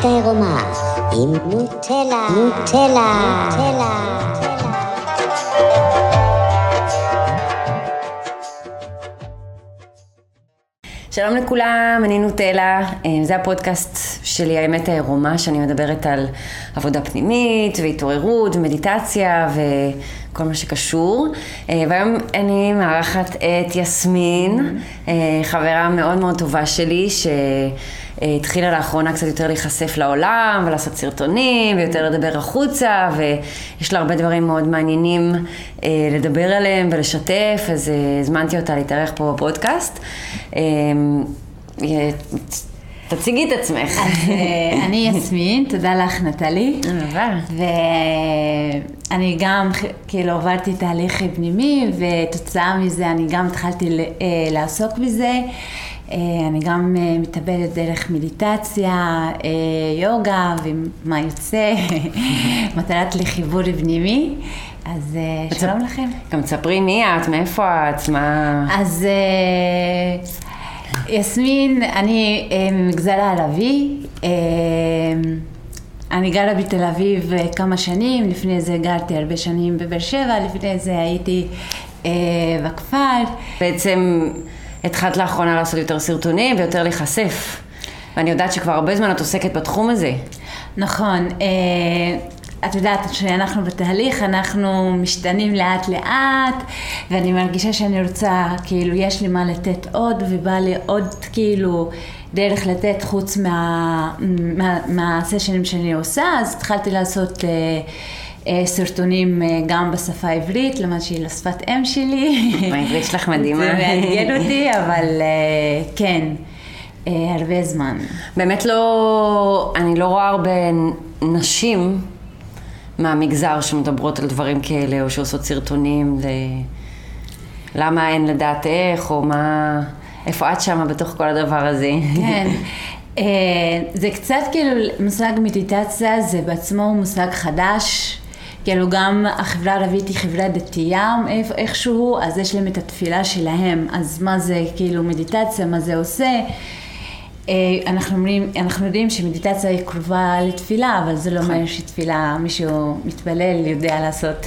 האמת העירומה עם נוטלה, נוטלה, נוטלה. שלום לכולם, אני נוטלה, אה, זה הפודקאסט שלי, האמת העירומה, שאני מדברת על עבודה פנימית והתעוררות ומדיטציה וכל מה שקשור. אה, והיום אני מארחת את יסמין, אה, חברה מאוד מאוד טובה שלי, ש... התחילה לאחרונה קצת יותר להיחשף לעולם ולעשות סרטונים ויותר לדבר החוצה ויש לה הרבה דברים מאוד מעניינים אה, לדבר עליהם ולשתף, אז הזמנתי אותה להתארח פה בפודקאסט. אה, תציגי את עצמך. אז אני יסמין, תודה לך נטלי. ואני גם כאילו עברתי תהליך פנימי ותוצאה מזה אני גם התחלתי לעסוק בזה. אה, אני גם אה, מטפלת דרך מדיטציה, אה, יוגה ומה יוצא, מטרת לחיבור פנימי. אז שלום לכם. גם תספרי מי את, מאיפה את, מה... אז יסמין, אני ממגזר הערבי. אני גרה בתל אביב כמה שנים, לפני זה גרתי הרבה שנים בבאר שבע, לפני זה הייתי בכפר. בעצם... התחלת לאחרונה לעשות יותר סרטונים ויותר להיחשף. ואני יודעת שכבר הרבה זמן את עוסקת בתחום הזה. נכון. אה, את יודעת שאנחנו בתהליך, אנחנו משתנים לאט לאט, ואני מרגישה שאני רוצה, כאילו, יש לי מה לתת עוד, ובא לי עוד, כאילו, דרך לתת חוץ מה, מה, מהסשנים שאני עושה, אז התחלתי לעשות... אה, אה, סרטונים אה, גם בשפה העברית, למרות שהיא לשפת אם שלי. העברית שלך מדהימה. זה מעניין אותי, אבל אה, כן, הרבה זמן. באמת לא, אני לא רואה הרבה נשים מהמגזר שמדברות על דברים כאלה, או שעושות סרטונים. ל... למה אין לדעת איך, או מה... איפה את שמה בתוך כל הדבר הזה? כן. זה קצת כאילו מושג מדיטציה, זה בעצמו מושג חדש. כאילו גם החברה הערבית היא חברה דתייה איכשהו, אז יש להם את התפילה שלהם, אז מה זה כאילו מדיטציה, מה זה עושה? אה, אנחנו, אומרים, אנחנו יודעים שמדיטציה היא קרובה לתפילה, אבל זה לא אומר שתפילה, מישהו מתפלל יודע לעשות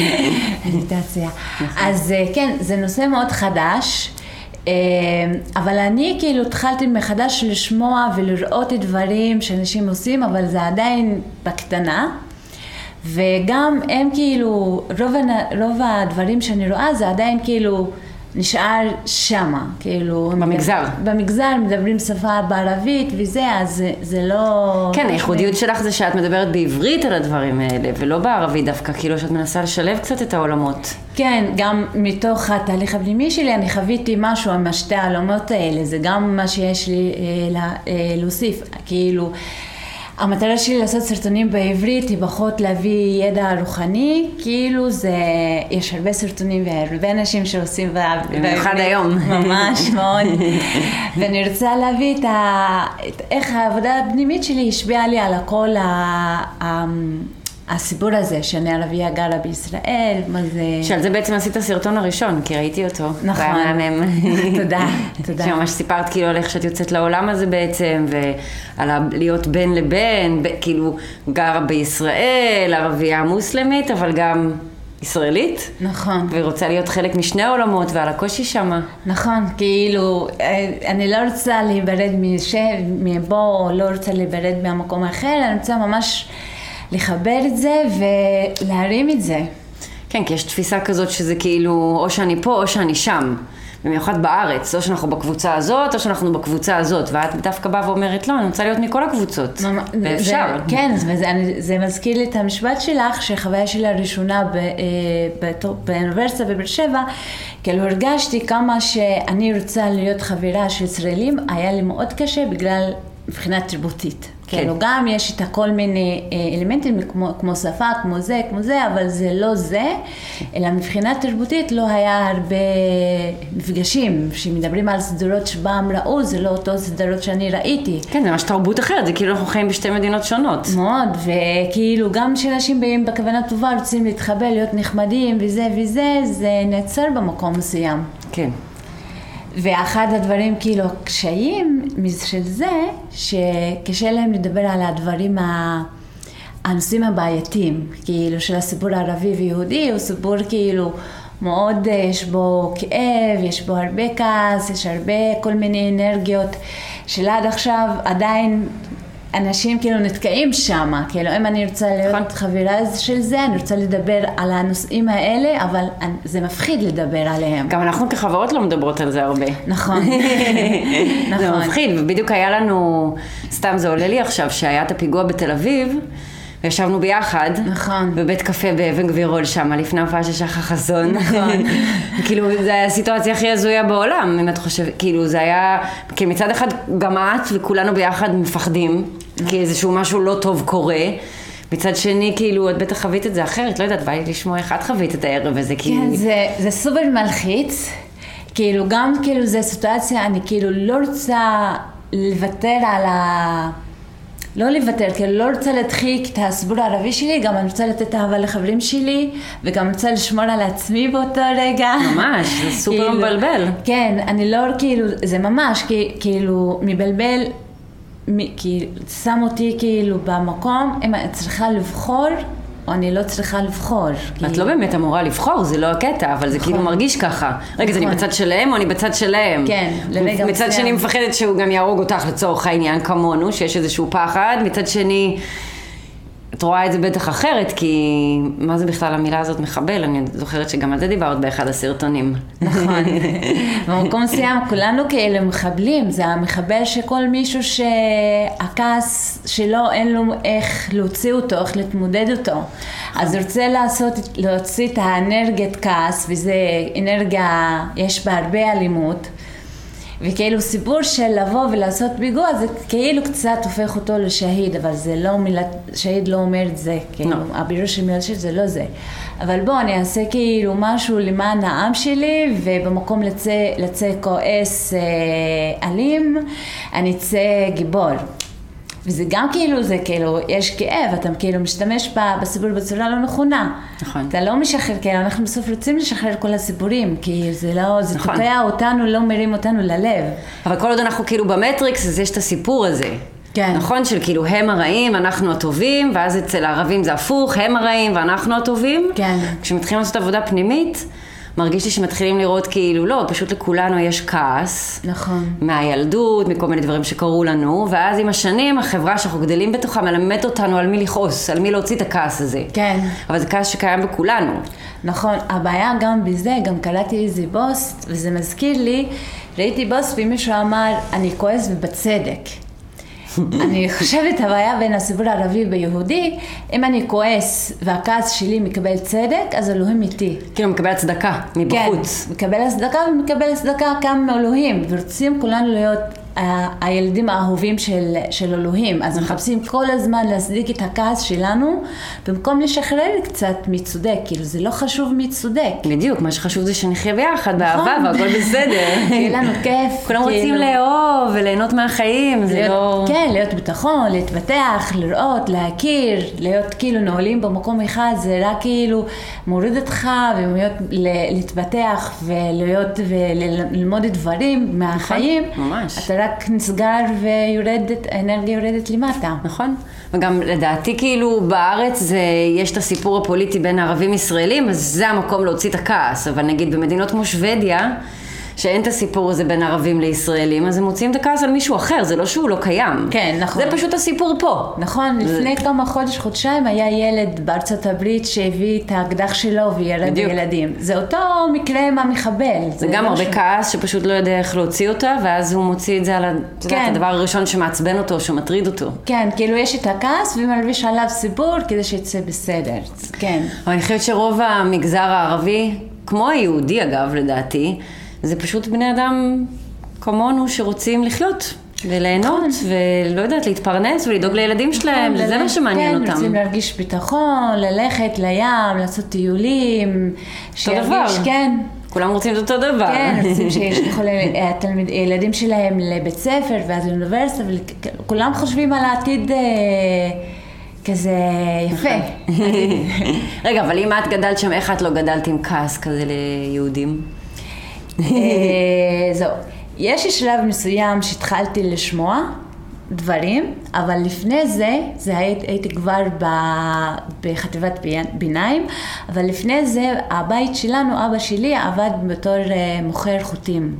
מדיטציה. נכון. אז אה, כן, זה נושא מאוד חדש. אה, אבל אני כאילו התחלתי מחדש לשמוע ולראות דברים שאנשים עושים, אבל זה עדיין בקטנה. וגם הם כאילו, רוב, רוב הדברים שאני רואה זה עדיין כאילו נשאר שמה, כאילו... במגזר. במגזר מדברים שפה בערבית וזה, אז זה, לא... כן, הייחודיות שלך זה שאת מדברת בעברית על הדברים האלה, ולא בערבית דווקא, כאילו שאת מנסה לשלב קצת את העולמות. כן, גם מתוך התהליך הפנימי שלי אני חוויתי משהו עם שתי העולמות האלה, זה גם מה שיש לי אה, אה, להוסיף, כאילו... המטרה שלי לעשות סרטונים בעברית היא פחות להביא ידע רוחני, כאילו זה, יש הרבה סרטונים והרבה אנשים שעושים בעברית. במיוחד היום. ממש מאוד. ואני רוצה להביא את, ה, את איך העבודה הפנימית שלי השפיעה לי על הכל ה... הסיפור הזה שאני ערבייה גרה בישראל, מה זה... שעל זה בעצם עשית הסרטון הראשון, כי ראיתי אותו. נכון. והיה מהמם. תודה, תודה. שממש סיפרת כאילו על איך שאת יוצאת לעולם הזה בעצם, ועל להיות בין לבין, כאילו גרה בישראל, ערבייה מוסלמית, אבל גם ישראלית. נכון. ורוצה להיות חלק משני העולמות ועל הקושי שמה. נכון, כאילו, אה, אני לא רוצה להיברד משב, מבוא, לא רוצה להיברד מהמקום האחר, אני רוצה ממש... לחבר את זה ולהרים את זה. כן, כי יש תפיסה כזאת שזה כאילו, או שאני פה או שאני שם. במיוחד בארץ, או שאנחנו בקבוצה הזאת, או שאנחנו בקבוצה הזאת, ואת דווקא באה ואומרת, לא, אני רוצה להיות מכל הקבוצות, ואפשר. כן, וזה, זה מזכיר לי את המשפט שלך, שחוויה שלי הראשונה אה, באוניברסיטה בבאר שבע, כאילו הרגשתי כמה שאני רוצה להיות חברה של ישראלים, היה לי מאוד קשה בגלל מבחינה תרבותית. כן. כאילו גם יש את הכל מיני אה, אלמנטים כמו, כמו שפה, כמו זה, כמו זה, אבל זה לא זה, אלא מבחינה תרבותית לא היה הרבה מפגשים שמדברים על סדרות שבהם ראו, זה לא אותו סדרות שאני ראיתי. כן, זה ממש תרבות אחרת, זה כאילו אנחנו חיים בשתי מדינות שונות. מאוד, וכאילו גם כשאנשים באים בכוונה טובה רוצים להתחבר, להיות נחמדים וזה וזה, זה נעצר במקום מסוים. כן. ואחד הדברים, כאילו, הקשיים של זה, שקשה להם לדבר על הדברים ה... הנושאים הבעייתיים, כאילו של הסיפור הערבי ויהודי הוא סיפור כאילו מאוד, יש בו כאב, יש בו הרבה כעס, יש הרבה כל מיני אנרגיות של עד עכשיו עדיין אנשים כאילו נתקעים שם, כאילו אם אני רוצה להיות נכון. חברה של זה, אני רוצה לדבר על הנושאים האלה, אבל זה מפחיד לדבר עליהם. גם אנחנו כחברות לא מדברות על זה הרבה. נכון, זה נכון. מפחיד, ובדיוק היה לנו, סתם זה עולה לי עכשיו, שהיה את הפיגוע בתל אביב, וישבנו ביחד, נכון. בבית קפה באבן גבירול שם, לפני ההופעה של שחר חסון. נכון. כאילו, זה היה הסיטואציה הכי הזויה בעולם, אם את חושבת, כאילו, זה היה, כי מצד אחד גם את וכולנו ביחד מפחדים, כי איזשהו משהו לא טוב קורה. מצד שני, כאילו, את בטח חווית את זה אחרת, לא יודעת, בא לי לשמוע איך את חווית את הערב הזה, כי... כן, זה, זה סופר מלחיץ. כאילו, גם כאילו זו סיטואציה, אני כאילו לא רוצה לוותר על ה... לא לוותר, כאילו לא רוצה להדחיק את הסיפור הערבי שלי, גם אני רוצה לתת אהבה לחברים שלי, וגם רוצה לשמור על עצמי באותו רגע. ממש, זה סופר כאילו, מבלבל. כן, אני לא, כאילו, זה ממש, כי- כאילו, מבלבל, מ- כי שם אותי כאילו במקום, אם אני צריכה לבחור, או אני לא צריכה לבחור. את כאילו. לא באמת אמורה לבחור, זה לא הקטע, אבל זה כאילו מרגיש ככה. רגע, אז אני נכון. בצד שלהם או אני בצד שלהם? כן, לרגע מצד מסוים. שני מפחדת שהוא גם יהרוג אותך לצורך העניין כמונו, שיש איזשהו פחד, מצד שני... את רואה את זה בטח אחרת, כי מה זה בכלל המילה הזאת מחבל? אני זוכרת שגם על זה דיברת באחד הסרטונים. נכון. במקום מסוים כולנו כאלה מחבלים, זה המחבל שכל מישהו שהכעס שלו אין לו איך להוציא אותו, איך להתמודד אותו. אז רוצה לעשות, להוציא את האנרגיית כעס, וזה אנרגיה, יש בה הרבה אלימות. וכאילו סיפור של לבוא ולעשות פיגוע זה כאילו קצת הופך אותו לשהיד, אבל זה לא מילת, שהיד לא אומר את זה, כאילו, לא. הבירור של מילת שהיד זה לא זה. אבל בוא, אני אעשה כאילו משהו למען העם שלי, ובמקום לצא, לצא כועס אה, אלים, אני אצא גיבור. וזה גם כאילו, זה כאילו, יש כאב, אתה כאילו משתמש בסיפור בצורה לא נכונה. נכון. אתה לא משחרר, כאילו, אנחנו בסוף רוצים לשחרר כל הסיפורים, כי זה לא, זה נכון. תוקע אותנו, לא מרים אותנו ללב. אבל כל עוד אנחנו כאילו במטריקס, אז יש את הסיפור הזה. כן. נכון? של כאילו הם הרעים, אנחנו הטובים, ואז אצל הערבים זה הפוך, הם הרעים ואנחנו הטובים. כן. כשמתחילים לעשות עבודה פנימית, מרגיש לי שמתחילים לראות כאילו, לא, פשוט לכולנו יש כעס. נכון. מהילדות, מכל מיני דברים שקרו לנו, ואז עם השנים החברה שאנחנו גדלים בתוכה מלמדת אותנו על מי לכעוס, על מי להוציא את הכעס הזה. כן. אבל זה כעס שקיים בכולנו. נכון, הבעיה גם בזה, גם קראתי איזה פוסט, וזה מזכיר לי, ראיתי פוסט ומישהו אמר, אני כועס ובצדק. אני חושבת הבעיה בין הסיפור הערבי ויהודי, אם אני כועס והכעס שלי מקבל צדק, אז אלוהים איתי. כאילו מקבל הצדקה מבחוץ. כן, מקבל הצדקה ומקבל הצדקה גם מאלוהים, ורוצים כולנו להיות הילדים האהובים של, של אלוהים, אז מחפשים כל הזמן להצדיק את הכעס שלנו, במקום לשחרר קצת מי צודק, כאילו זה לא חשוב מי צודק. בדיוק, מה שחשוב זה שנחיה ביחד, באהבה נכון. והכל בסדר. שיהיה לנו כיף. כולם רוצים כאילו. לאהוב וליהנות מהחיים, זה לא... כן, להיות ביטחון, להתפתח, לראות, להכיר, להיות כאילו נעולים במקום אחד, זה רק כאילו מוריד אותך ולהיות, ל- להתפתח ולהיות וללמוד דברים מהחיים. ממש. אתה רק נסגר ויורדת, האנרגיה יורדת למטה. נכון. וגם לדעתי כאילו בארץ זה, יש את הסיפור הפוליטי בין ערבים ישראלים, אז זה המקום להוציא את הכעס. אבל נגיד במדינות כמו שוודיה, שאין את הסיפור הזה בין ערבים לישראלים, אז הם מוציאים את הכעס על מישהו אחר, זה לא שהוא לא קיים. כן, נכון. זה פשוט הסיפור פה. נכון, לפני כמה חודש, חודשיים, היה ילד בארצות הברית שהביא את האקדח שלו וירה. בילדים. זה אותו מקרה עם המחבל. זה גם לא הרבה ש- כעס שפשוט לא יודע איך להוציא אותה, ואז הוא מוציא את זה על כן. הדבר הראשון שמעצבן אותו, שמטריד אותו. כן, כאילו יש את הכעס ומלביש עליו סיפור כדי שיצא בסדר. כן. אבל אני חושבת שרוב המגזר הערבי, כמו היהודי אגב, לדעתי, זה פשוט בני אדם כמונו שרוצים לחיות. וליהנות, ולא יודעת, להתפרנס ולדאוג לילדים שלהם, נכון, זה מה שמעניין כן, אותם. רוצים להרגיש ביטחון, ללכת לים, לעשות טיולים. שירגיש- דבר. כן. כולם רוצים את אותו דבר. כן, רוצים שישלחו ל- התלמיד- הילדים שלהם לבית ספר ואז לאוניברסיטה, וכולם חושבים על העתיד אה, כזה יפה. רגע, אבל אם את גדלת שם, איך את לא גדלת עם כעס כזה ליהודים? אה, זהו. יש שלב מסוים שהתחלתי לשמוע דברים, אבל לפני זה, זה היית, הייתי כבר ב, בחטיבת בי- ביניים, אבל לפני זה הבית שלנו, אבא שלי עבד בתור אה, מוכר חוטים.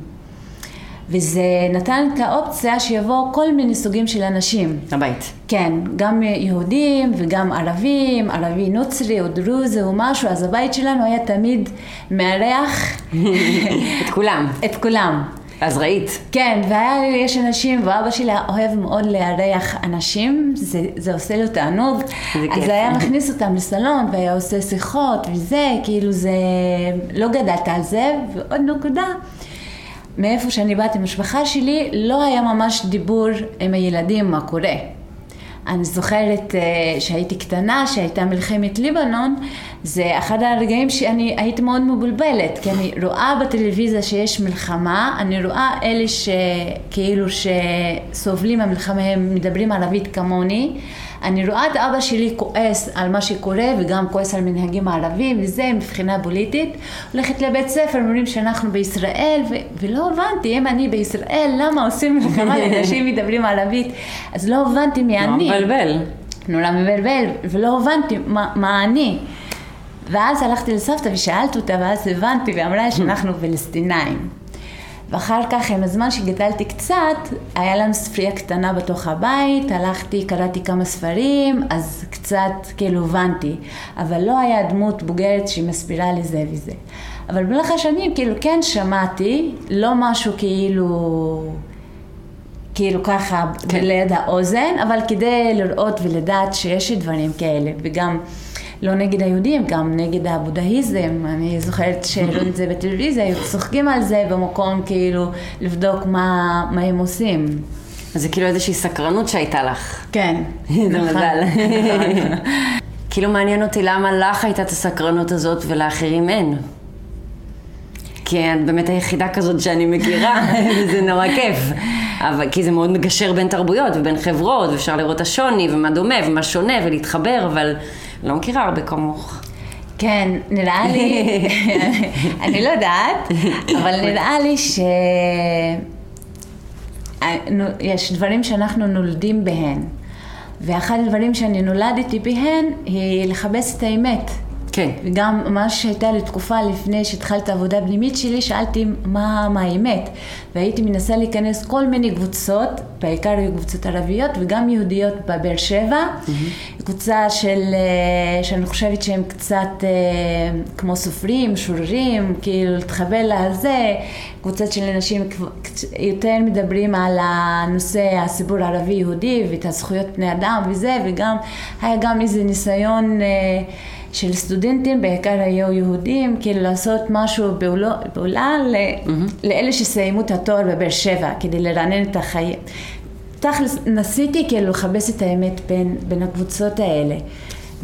וזה נתן כאופציה שיבואו כל מיני סוגים של אנשים. הבית. כן, גם יהודים וגם ערבים, ערבי נוצרי או דרוזי או משהו, אז הבית שלנו היה תמיד מארח את כולם. את כולם. אז ראית. כן, והיה, יש אנשים, ואבא שלי אוהב מאוד לארח אנשים, זה, זה עושה לו תענוג. זה אז כיף. היה מכניס אותם לסלון, והיה עושה שיחות וזה, כאילו זה, לא גדלת על זה. ועוד נקודה, מאיפה שאני באתי, המשפחה שלי, לא היה ממש דיבור עם הילדים מה קורה. אני זוכרת uh, שהייתי קטנה, שהייתה מלחמת ליבנון, זה אחד הרגעים שאני הייתי מאוד מבולבלת, כי אני רואה בטלוויזיה שיש מלחמה, אני רואה אלה שכאילו שסובלים מהמלחמה, הם מדברים ערבית כמוני, אני רואה את אבא שלי כועס על מה שקורה וגם כועס על מנהגים הערבים וזה מבחינה פוליטית, הולכת לבית ספר, אומרים שאנחנו בישראל ו- ולא הבנתי, אם אני בישראל, למה עושים מלחמה לאנשים מדברים ערבית, אז לא הבנתי מי נורא אני. מבלבל. נורא מבלבל, ולא הבנתי מה, מה אני. ואז הלכתי לסבתא ושאלתי אותה, ואז הבנתי, ואמרה לי שאנחנו פלסטינאים. ואחר כך, עם הזמן שגדלתי קצת, היה לנו ספרייה קטנה בתוך הבית, הלכתי, קראתי כמה ספרים, אז קצת כאילו הבנתי. אבל לא היה דמות בוגרת שמסבירה לי זה וזה. אבל במהלך השנים, כאילו, כן שמעתי, לא משהו כאילו... כאילו ככה כן. ליד האוזן, אבל כדי לראות ולדעת שיש דברים כאלה, וגם לא נגד היהודים, גם נגד הבודהיזם, אני זוכרת שהראו את זה בטלוויזיה, היו צוחקים על זה במקום כאילו לבדוק מה, מה הם עושים. אז זה כאילו איזושהי סקרנות שהייתה לך. כן. זה מזל. נכון. כאילו מעניין אותי למה לך הייתה את הסקרנות הזאת ולאחרים אין. כי את באמת היחידה כזאת שאני מכירה, וזה נורא כיף. אבל, כי זה מאוד מגשר בין תרבויות ובין חברות, ואפשר לראות את השוני, ומה דומה ומה שונה, ולהתחבר, אבל לא מכירה הרבה כמוך. כן, נראה לי, אני לא יודעת, אבל נראה לי ש... יש דברים שאנחנו נולדים בהן, ואחד הדברים שאני נולדתי בהן היא לחפש את האמת. כן. וגם מה שהייתה לי תקופה לפני שהתחלתי את העבודה הפנימית שלי, שאלתי מה, מה האמת. והייתי מנסה להיכנס כל מיני קבוצות, בעיקר קבוצות ערביות וגם יהודיות בבאר שבע. Mm-hmm. קבוצה של, אה, שאני חושבת שהם קצת אה, כמו סופרים, שוררים, כאילו להתחבר לזה. קבוצות של אנשים יותר מדברים על הנושא הסיפור הערבי-יהודי ואת הזכויות בני אדם וזה, וגם היה גם איזה ניסיון... של סטודנטים, בעיקר היו יהודים, כאילו לעשות משהו פעולה, פעולה mm-hmm. לאלה שסיימו את התואר בבאר שבע, כדי לרענן את החיים. תכלס, ניסיתי כאילו לחפש את האמת בין, בין הקבוצות האלה,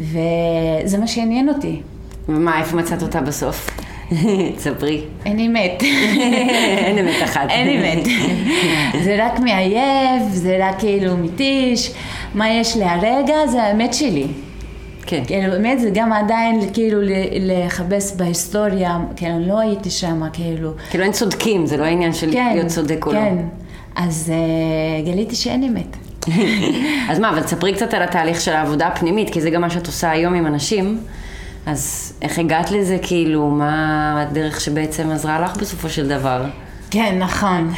וזה מה שעניין אותי. ומה, איפה מצאת אותה בסוף? ספרי. אין אמת. אין אמת אחת. אין אמת. זה רק מעייף, זה רק כאילו מתיש. מה יש לי הרגע זה האמת שלי. כן. כאילו, באמת זה גם עדיין כאילו לכבס בהיסטוריה, כאילו, לא הייתי שם, כאילו. כאילו אין צודקים, זה לא העניין של כן, להיות צודק או לא. כן, אז uh, גיליתי שאין אמת. אז מה, אבל תספרי קצת על התהליך של העבודה הפנימית, כי זה גם מה שאת עושה היום עם אנשים. אז איך הגעת לזה, כאילו, מה הדרך שבעצם עזרה לך בסופו של דבר? כן, נכון.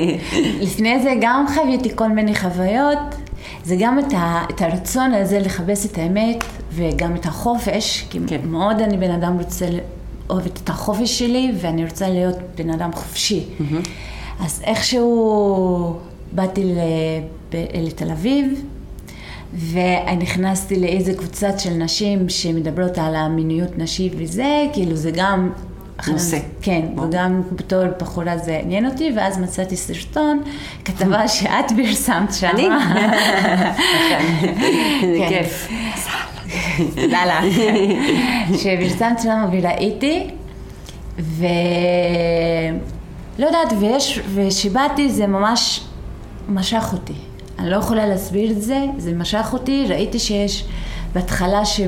לפני זה גם חוויתי כל מיני חוויות. זה גם את, ה, את הרצון הזה לכבס את האמת וגם את החופש, כי כן. מאוד אני בן אדם רוצה, אוהבת את החופש שלי ואני רוצה להיות בן אדם חופשי. Mm-hmm. אז איכשהו באתי לתל אביב ונכנסתי לאיזה קבוצה של נשים שמדברות על המיניות נשית וזה, כאילו זה גם נושא. כן, בוא. וגם בתור בחורה זה עניין אותי, ואז מצאתי סרטון, כתבה שאת פרסמת שם. אני? זה כיף. תודה לך. שפרסמת שם וראיתי, ולא יודעת, ויש, ושבאתי זה ממש משך אותי. אני לא יכולה להסביר את זה, זה משך אותי, ראיתי שיש בהתחלה ש... ש-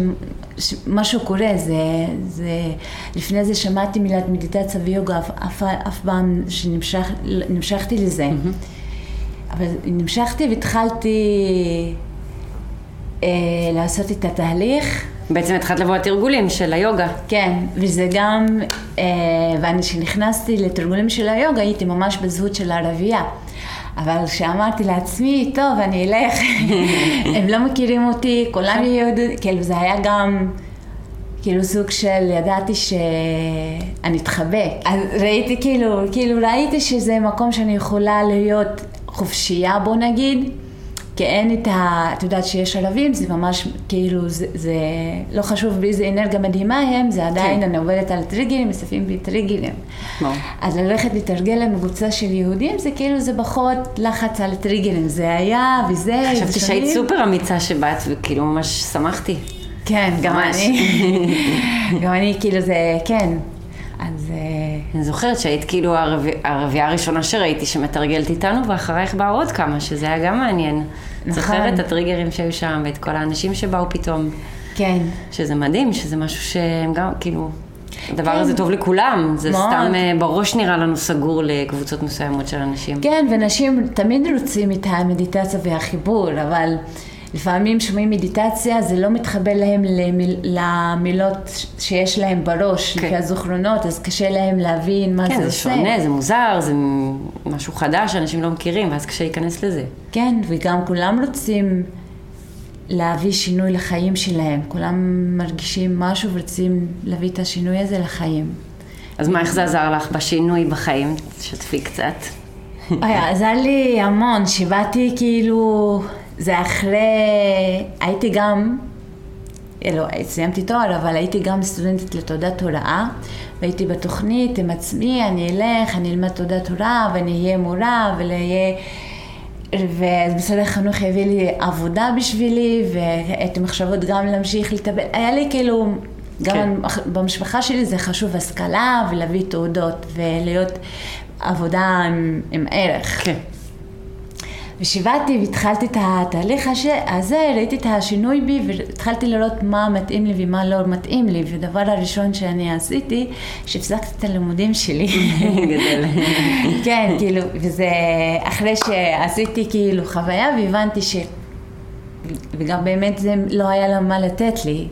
משהו קורה, זה, זה, לפני זה שמעתי מילת מדיטציה ויוגה, אף, אף, אף פעם שנמשכתי לזה. אבל נמשכתי והתחלתי אה, לעשות את התהליך. בעצם התחלת לבוא לתרגולים של היוגה. כן, וזה גם, אה, ואני כשנכנסתי לתרגולים של היוגה הייתי ממש בזהות של ערבייה. אבל כשאמרתי לעצמי, טוב, אני אלך, הם לא מכירים אותי, כולם יהודים, כאילו זה היה גם, כאילו סוג של, ידעתי שאני אתחבק. אז ראיתי כאילו, כאילו ראיתי שזה מקום שאני יכולה להיות חופשייה, בוא נגיד. כי אין את ה... את יודעת שיש ערבים, זה ממש כאילו, זה, זה לא חשוב באיזה אנרגיה מדהימה הם, זה עדיין, כן. אני עובדת על טריגרים, מספים בי טריגרים. אז ללכת לתרגל עם קבוצה של יהודים, זה כאילו, זה פחות לחץ על טריגרים, זה היה וזה, חשבתי שהיית. סופר אמיצה שבאת, וכאילו ממש שמחתי. כן, גם. אני. גם אני, כאילו זה, כן. אז... אה, אני זוכרת שהיית כאילו הערבי- הערבייה הראשונה שראיתי שמתרגלת איתנו, ואחרייך באו עוד כמה, שזה היה גם מעניין. נכון. זוכרת את הטריגרים שהיו שם, ואת כל האנשים שבאו פתאום, כן. שזה מדהים, שזה משהו שהם גם, כאילו, הדבר כן. הזה טוב לכולם, זה מאוד. סתם אה, בראש נראה לנו סגור לקבוצות מסוימות של אנשים. כן, ונשים תמיד רוצים את המדיטציה והחיבור, אבל לפעמים שומעים מדיטציה, זה לא מתחבר להם למיל, למילות שיש להם בראש, כן. לפי הזוכרונות, אז קשה להם להבין מה כן, זה זה עושה. שונה, זה מוזר, זה משהו חדש שאנשים לא מכירים, ואז קשה להיכנס לזה. כן, וגם כולם רוצים להביא שינוי לחיים שלהם. כולם מרגישים משהו ורוצים להביא את השינוי הזה לחיים. אז מה, איך זה עזר לך בשינוי בחיים? תשתפי קצת. היה, עזר לי המון, שבאתי כאילו, זה אחרי, הייתי גם, לא, סיימתי תואר, אבל הייתי גם סטודנטית לתעודת הוראה, והייתי בתוכנית עם עצמי, אני אלך, אני אלמד תעודת הוראה, ואני אהיה מורה, ואהיה... ומשרד החינוך הביא לי עבודה בשבילי, והייתי מחשבות גם להמשיך לטפל, היה לי כאילו, גם כן. במשפחה שלי זה חשוב השכלה ולהביא תעודות ולהיות עבודה עם, עם ערך. כן. וכשבאתי והתחלתי את התהליך הש- הזה, ראיתי את השינוי בי והתחלתי לראות מה מתאים לי ומה לא מתאים לי. ודבר הראשון שאני עשיתי, שהפסקתי את הלימודים שלי. גדל. כן, כאילו, וזה אחרי שעשיתי כאילו חוויה והבנתי ש... וגם באמת זה לא היה לה מה לתת לי,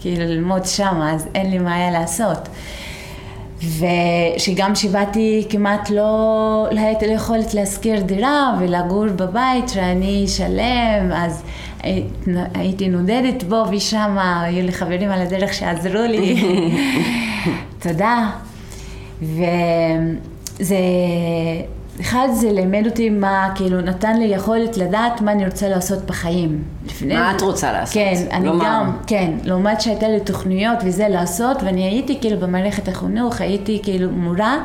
כאילו ללמוד שם, אז אין לי מה היה לעשות. ושגם שבאתי כמעט לא, לא הייתה לי יכולת להשכיר דירה ולגור בבית שאני אשלם, אז הי- הייתי נודדת בו ושם, היו לי חברים על הדרך שעזרו לי. תודה. וזה, אחד זה לימד אותי מה, כאילו נתן לי יכולת לדעת מה אני רוצה לעשות בחיים. לפני מה את רוצה לעשות? כן, אני מה- גם, כן, לעומת שהייתה לי תוכניות וזה לעשות, ואני הייתי כאילו במערכת החינוך, הייתי כאילו מורה,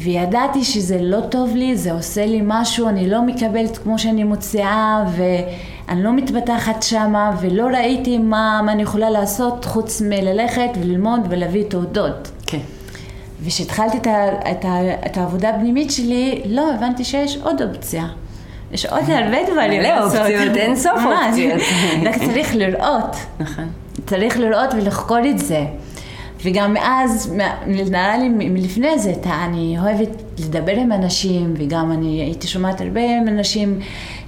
וידעתי שזה לא טוב לי, זה עושה לי משהו, אני לא מקבלת כמו שאני מוציאה, ואני לא מתפתחת שמה, ולא ראיתי מה, מה אני יכולה לעשות חוץ מללכת וללמוד ולהביא תעודות. וכשהתחלתי את, ה, את, ה, את העבודה הפנימית שלי, לא, הבנתי שיש עוד אופציה. יש עוד הרבה דברים מלא לעשות. אופציות, אין סוף. אופציות. רק צריך לראות. נכון. צריך לראות ולחקור את זה. וגם מאז, נראה לי מלפני זה, אני אוהבת לדבר עם אנשים, וגם אני הייתי שומעת הרבה עם אנשים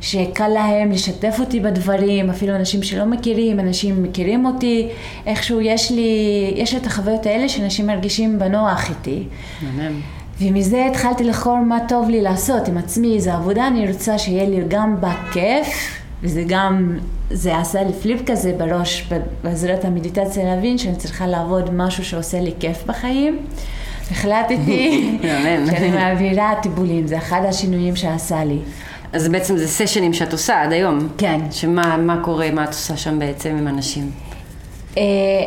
שקל להם לשתף אותי בדברים, אפילו אנשים שלא מכירים, אנשים מכירים אותי, איכשהו יש לי, יש את החוויות האלה שאנשים מרגישים בנוח איתי. ומזה התחלתי לחקור מה טוב לי לעשות עם עצמי, איזו עבודה אני רוצה שיהיה לי גם בכיף, וזה גם, זה עשה לי פליפ כזה בראש, בעזרת המדיטציה להבין שאני צריכה לעבוד משהו שעושה לי כיף בחיים. החלטתי. שאני מעבירה טיפולים, זה אחד השינויים שעשה לי. אז בעצם זה סשנים שאת עושה עד היום. כן. שמה מה קורה, מה את עושה שם בעצם עם אנשים? אה,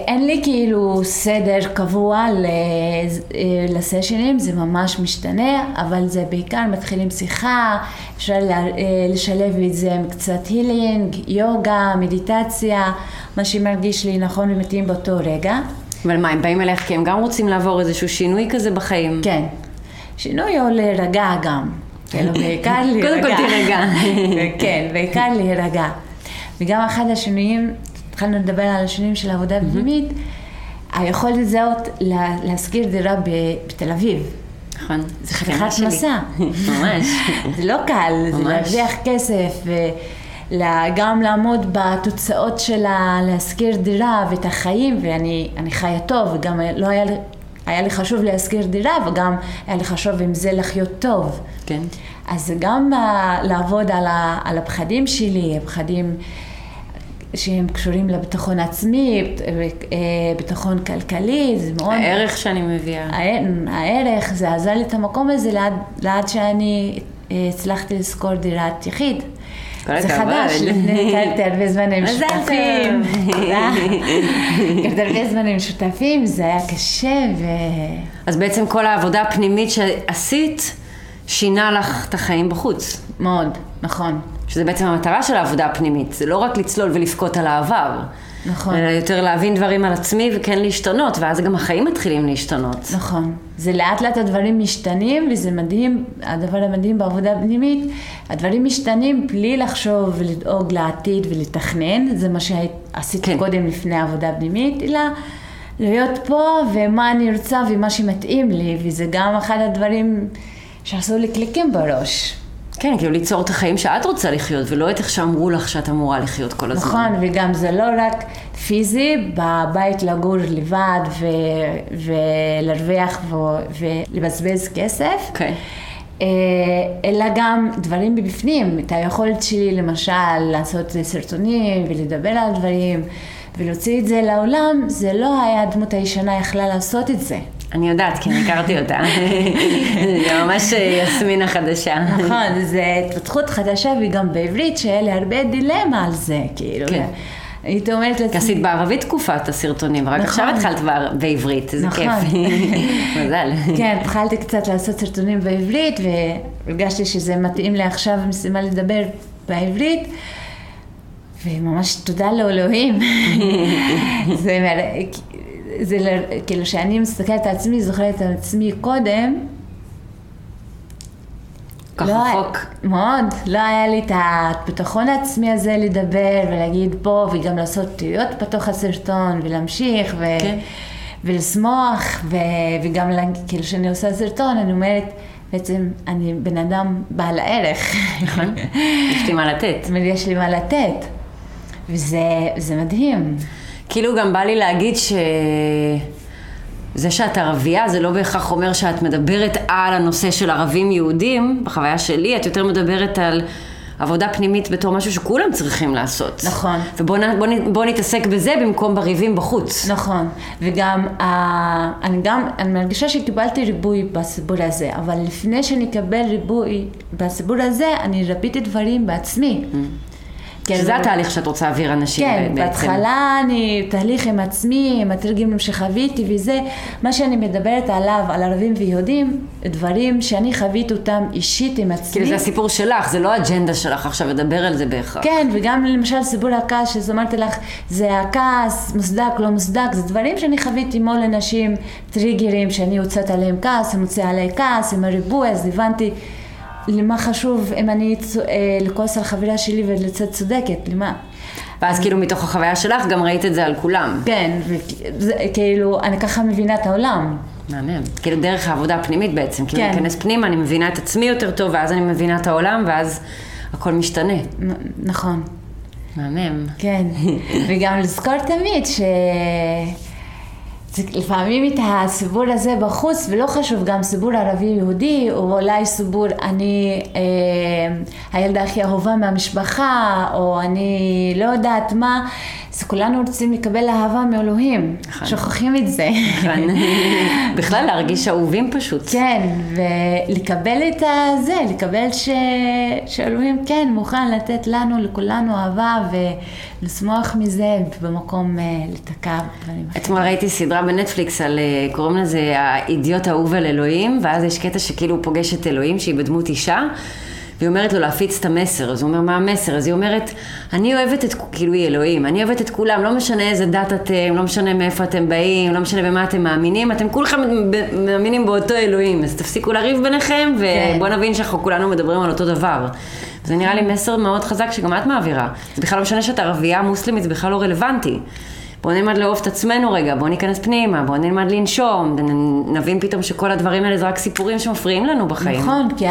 אין לי כאילו סדר קבוע אה, לסשנים, זה ממש משתנה, אבל זה בעיקר מתחילים שיחה, אפשר אה, לשלב את זה עם קצת הילינג, יוגה, מדיטציה, מה שמרגיש לי נכון ומתאים באותו רגע. אבל מה, הם באים אליך כי הם גם רוצים לעבור איזשהו שינוי כזה בחיים? כן. שינוי או להירגע גם. כאילו, בעיקר להירגע. קודם כל תירגע. כן, בעיקר להירגע. וגם אחד השינויים, התחלנו לדבר על השינויים של העבודה הפנימית, היכולת הזאת לה- להשכיר דירה בתל אביב. נכון. זה חתיכת שלי. מסע. ממש. זה לא קל, זה. להרוויח כסף, וגם לעמוד בתוצאות של להשכיר דירה ואת החיים, ואני אני חיה טוב, וגם לא היה לי, היה לי חשוב להשכיר דירה, וגם היה לי חשוב עם זה לחיות טוב. כן. אז גם לעבוד על, ה, על הפחדים שלי, הפחדים שהם קשורים לביטחון עצמי, אה, ביטחון כלכלי, זה מאוד... הערך שאני מביאה. הער- הערך, זה עזר לי את המקום הזה לעד, לעד שאני אה, הצלחתי לשכור דירת יחיד. זה. חדש, לפני הרבה זמן עם שותפים. הרבה זמן עם שותפים, זה היה קשה ו... אז בעצם כל העבודה הפנימית שעשית, שינה לך את החיים בחוץ. מאוד, נכון. שזה בעצם המטרה של העבודה הפנימית. זה לא רק לצלול ולבכות על העבר. נכון. אלא יותר להבין דברים על עצמי וכן להשתנות, ואז גם החיים מתחילים להשתנות. נכון. זה לאט לאט הדברים משתנים, וזה מדהים, הדבר המדהים בעבודה הפנימית, הדברים משתנים בלי לחשוב ולדאוג לעתיד ולתכנן, זה מה שעשיתי כן. קודם לפני העבודה הפנימית, אלא להיות פה ומה אני רוצה ומה שמתאים לי, וזה גם אחד הדברים שעשו לי קליקים בראש. כן, כאילו ליצור את החיים שאת רוצה לחיות, ולא את איך שאמרו לך שאת אמורה לחיות כל הזמן. נכון, וגם זה לא רק פיזי, בבית לגור לבד ו- ולהרוויח ו- ולבזבז כסף, אוקיי. אה, אלא גם דברים מבפנים, את היכולת שלי למשל לעשות סרטונים ולדבר על דברים ולהוציא את זה לעולם, זה לא היה הדמות הישנה יכלה לעשות את זה. אני יודעת, כי אני הכרתי אותה. זה ממש אה, יסמין החדשה. נכון, זו התפתחות חדשה וגם בעברית שהיה לי הרבה דילמה על זה, כאילו. כן. הייתי אומרת לעצמי... עשית בערבית תקופה את הסרטונים, נכון. עכשיו התחלת בער- בעברית, נכון. כיף. מזל. כן, התחלתי קצת לעשות סרטונים בעברית, והרגשתי שזה מתאים לי עכשיו משימה לדבר בעברית, וממש תודה לאלוהים. זה, זה ל- כאילו, כשאני מסתכלת על עצמי, זוכרת על עצמי קודם, ככה לא, רחוק. מאוד. לא היה לי את הביטחון העצמי הזה לדבר ולהגיד פה, וגם לעשות טעויות בתוך הסרטון, ולהמשיך, ו... כן. ולשמוח, ו... וגם לה... כאילו כשאני עושה סרטון, אני אומרת, בעצם אני בן אדם בעל הערך. נכון. יש לי מה לתת. יש לי מה לתת. וזה זה מדהים. כאילו גם בא לי להגיד ש... זה שאת ערבייה זה לא בהכרח אומר שאת מדברת על הנושא של ערבים יהודים, בחוויה שלי את יותר מדברת על עבודה פנימית בתור משהו שכולם צריכים לעשות. נכון. ובוא נ, בוא, נ- בוא נתעסק בזה במקום בריבים בחוץ. נכון, וגם אה, אני גם, אני מרגישה שקיבלתי ריבוי בסיפור הזה, אבל לפני שאני אקבל ריבוי בסיפור הזה, אני רביתי דברים בעצמי. כאילו, שזה התהליך שאת רוצה להעביר אנשים כן, בעצם. בהתחלה אני תהליך עם עצמי, עם הטרגים שחוויתי וזה, מה שאני מדברת עליו, על ערבים ויהודים, דברים שאני חוויתי אותם אישית עם עצמי. כאילו זה הסיפור שלך, זה לא האג'נדה שלך עכשיו לדבר על זה בהכרח. כן, וגם למשל סיפור הכעס, שאמרתי לך, זה הכעס, מוצדק, לא מוצדק, זה דברים שאני חוויתי מול אנשים, טריגרים, שאני יוצאת עליהם כעס, הם מוציאים עליי כעס, עם הריבוי, אז הבנתי למה חשוב אם אני אה, לכעוס על חברה שלי ולצאת צודקת, למה? ואז כאילו מתוך החוויה שלך גם ראית את זה על כולם. כן, וכאילו, אני ככה מבינה את העולם. מהמם. כאילו דרך העבודה הפנימית בעצם. כאילו כן. להיכנס פנימה, אני מבינה את עצמי יותר טוב, ואז אני מבינה את העולם, ואז הכל משתנה. נכון. מהמם. כן, וגם לזכור תמיד ש... לפעמים את הסיפור הזה בחוץ, ולא חשוב גם סיפור ערבי-יהודי, או אולי סיפור אני אה, הילדה הכי אהובה מהמשפחה, או אני לא יודעת מה, אז כולנו רוצים לקבל אהבה מאלוהים, נכון. שוכחים את זה. נכון. בכלל להרגיש אהובים פשוט. כן, ולקבל את הזה, לקבל ש... שאלוהים כן מוכן לתת לנו, לכולנו אהבה, ולשמוח מזה, במקום אה, לתקע. אתמול ראיתי סדרה בנטפליקס על, אה, קוראים לזה האידיוט האהוב על אלוהים, ואז יש קטע שכאילו הוא פוגש את אלוהים, שהיא בדמות אישה, והיא אומרת לו להפיץ את המסר, אז הוא אומר, מה המסר? אז היא אומרת, אני אוהבת את, כאילו היא אלוהים, אני אוהבת את כולם, לא משנה איזה דת אתם, לא משנה מאיפה אתם באים, לא משנה במה אתם מאמינים, אתם כולכם מאמינים באותו אלוהים, אז תפסיקו לריב ביניכם, כן. ובואו נבין שאנחנו כולנו מדברים על אותו דבר. זה נראה לי מסר מאוד חזק שגם את מעבירה. זה בכלל לא משנה שאת ערבייה מוסלמית, זה בכלל לא רלוונטי. בואו נלמד לאהוב את עצמנו רגע, בואו ניכנס פנימה, בואו נלמד לנשום, נבין פתאום שכל הדברים האלה זה רק סיפורים שמפריעים לנו בחיים. נכון, כי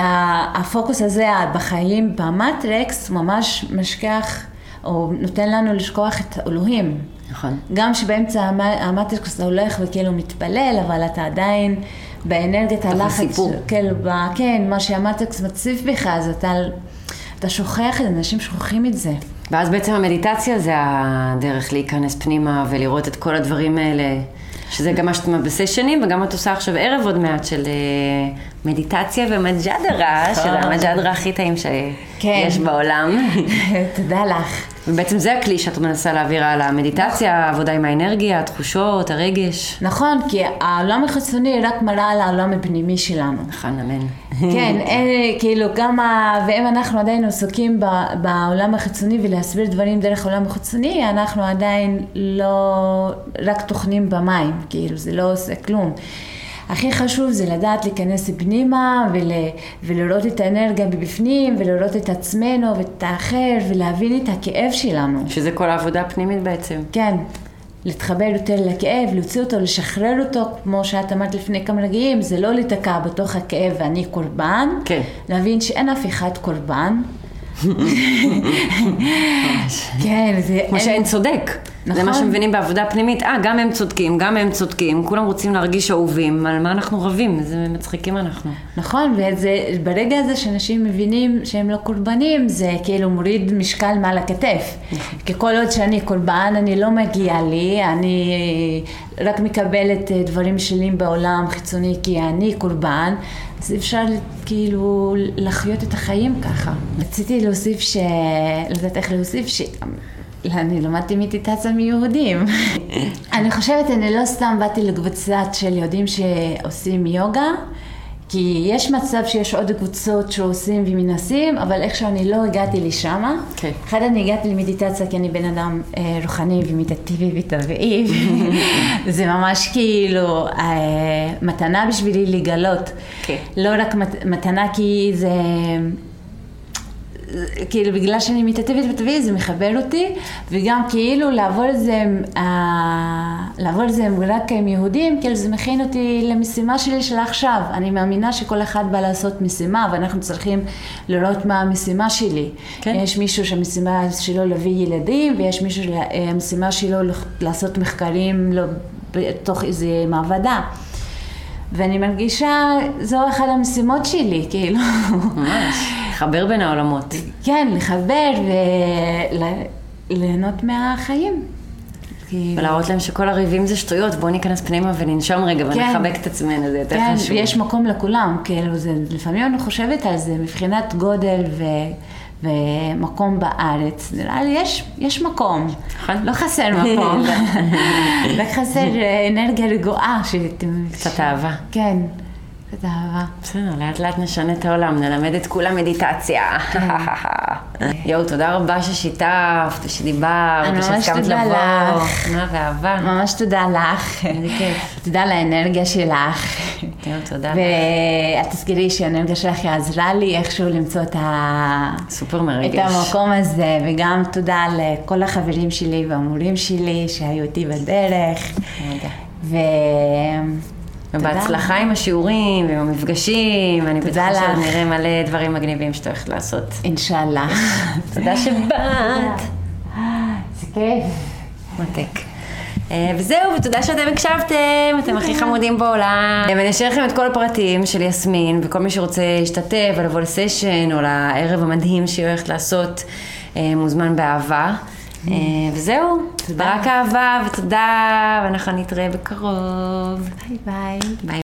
הפוקוס הזה בחיים במטריקס ממש משכח, או נותן לנו לשכוח את אלוהים. נכון. גם שבאמצע המ- המטריקס אתה הולך וכאילו מתפלל, אבל אתה עדיין באנרגיית הלחץ, בסיפור. כאילו, כן, מה שהמטריקס מציף בך, אז אתה, אתה שוכח את זה, אנשים שוכחים את זה. ואז בעצם המדיטציה זה הדרך להיכנס פנימה ולראות את כל הדברים האלה, שזה גם מה שאת בסשנים וגם את עושה עכשיו ערב עוד מעט של אה, מדיטציה ומג'דרה, נכון. שזה המג'דרה הכי טעים שיש כן. בעולם. תודה לך. ובעצם זה הכלי שאת מנסה להעביר על המדיטציה, העבודה עם האנרגיה, התחושות, הרגש. נכון, כי העולם החיצוני רק מראה על העולם הפנימי שלנו. נכון, אמן. כן, אין, כאילו גם. ואם אנחנו עדיין עסוקים ב... בעולם החיצוני ולהסביר דברים דרך העולם החיצוני, אנחנו עדיין לא רק טוחנים במים, כאילו זה לא עושה כלום. הכי חשוב זה לדעת להיכנס פנימה ול... ולראות את האנרגיה מבפנים ולראות את עצמנו ואת האחר ולהבין את הכאב שלנו. שזה כל העבודה הפנימית בעצם. כן, להתחבר יותר לכאב, להוציא אותו, לשחרר אותו, כמו שאת אמרת לפני כמה רגעים, זה לא להיתקע בתוך הכאב ואני קורבן, כן. להבין שאין אף אחד קורבן. כן, זה... כמו אין- שאין צודק. זה נכון. מה שמבינים בעבודה פנימית. אה, גם הם צודקים, גם הם צודקים, כולם רוצים להרגיש אהובים, על מה אנחנו רבים? איזה מצחיקים אנחנו. נכון, וברגע הזה שאנשים מבינים שהם לא קורבנים, זה כאילו מוריד משקל מעל הכתף. כי כל עוד שאני קורבן, אני לא מגיע לי, אני רק מקבלת אה, דברים שלי בעולם חיצוני כי אני קורבן, אז אפשר כאילו לחיות את החיים ככה. רציתי להוסיף ש... יודעת איך להוסיף ש... אני למדתי מדיטציה מיהודים. אני חושבת, אני לא סתם באתי לקבוצה של יהודים שעושים יוגה, כי יש מצב שיש עוד קבוצות שעושים ומנסים, אבל איכשהו אני לא הגעתי לשם. כן. אחד, אני הגעתי למדיטציה כי אני בן אדם אה, רוחני ומדיטטיבי וטבעי. זה ממש כאילו אה, מתנה בשבילי לגלות. כן. לא רק מת, מתנה כי זה... כאילו בגלל שאני מתעטבת בטבעי זה מחבר אותי וגם כאילו לעבור את זה, אה, לעבור את זה רק עם יהודים, כאילו זה מכין אותי למשימה שלי של עכשיו. אני מאמינה שכל אחד בא לעשות משימה ואנחנו צריכים לראות מה המשימה שלי. כן. יש מישהו שהמשימה שלו להביא ילדים ויש מישהו שהמשימה שלו לעשות מחקרים לא, בתוך איזה מעבדה. ואני מרגישה, זו אחת המשימות שלי, כאילו. ממש. לחבר בין העולמות. כן, לחבר וליהנות מהחיים. ולהראות להם שכל הריבים זה שטויות, בואו ניכנס פנימה וננשום רגע כן. ונחבק את עצמנו, זה יותר כן, חשוב. ויש מקום לכולם, כאילו, זה, לפעמים אני חושבת על זה מבחינת גודל ו, ומקום בארץ. נראה לי, יש, יש מקום. נכון. לא חסר מקום. רק חסר אה, אנרגיה רגועה. קצת אהבה. כן, קצת אהבה. בסדר, לאט לאט נשנה את העולם, נלמד את כולם מדיטציה. כן. יואו, תודה רבה ששיתפת ושהסכמת תודה לבוא. לך. מה, ואהבה. ממש תודה לך. איזה כיף. תודה על האנרגיה שלך. יואו, תודה. ואת תזכרי שהאנרגיה שלך עזרה לי איכשהו למצוא את, ה... סופר את מרגש. המקום הזה, וגם תודה לכל החברים שלי והמורים שלי שהיו איתי בדרך. תודה. ובהצלחה עם השיעורים ועם המפגשים, אני בטוחה. שנראה מלא דברים מגניבים שאתה הולכת לעשות. אינשאללה. תודה שבאת. זה כיף. מתק. אה, וזהו, ותודה שאתם הקשבתם, אתם הכי חמודים בעולם. אה, ואני אשאיר לכם את כל הפרטים של יסמין, וכל מי שרוצה להשתתף ולבוא לסשן, או לערב המדהים שהיא הולכת לעשות, אה, מוזמן באהבה. אה, וזהו, תודה. רק אהבה ותודה, ואנחנו נתראה בקרוב. ביי ביי. ביי.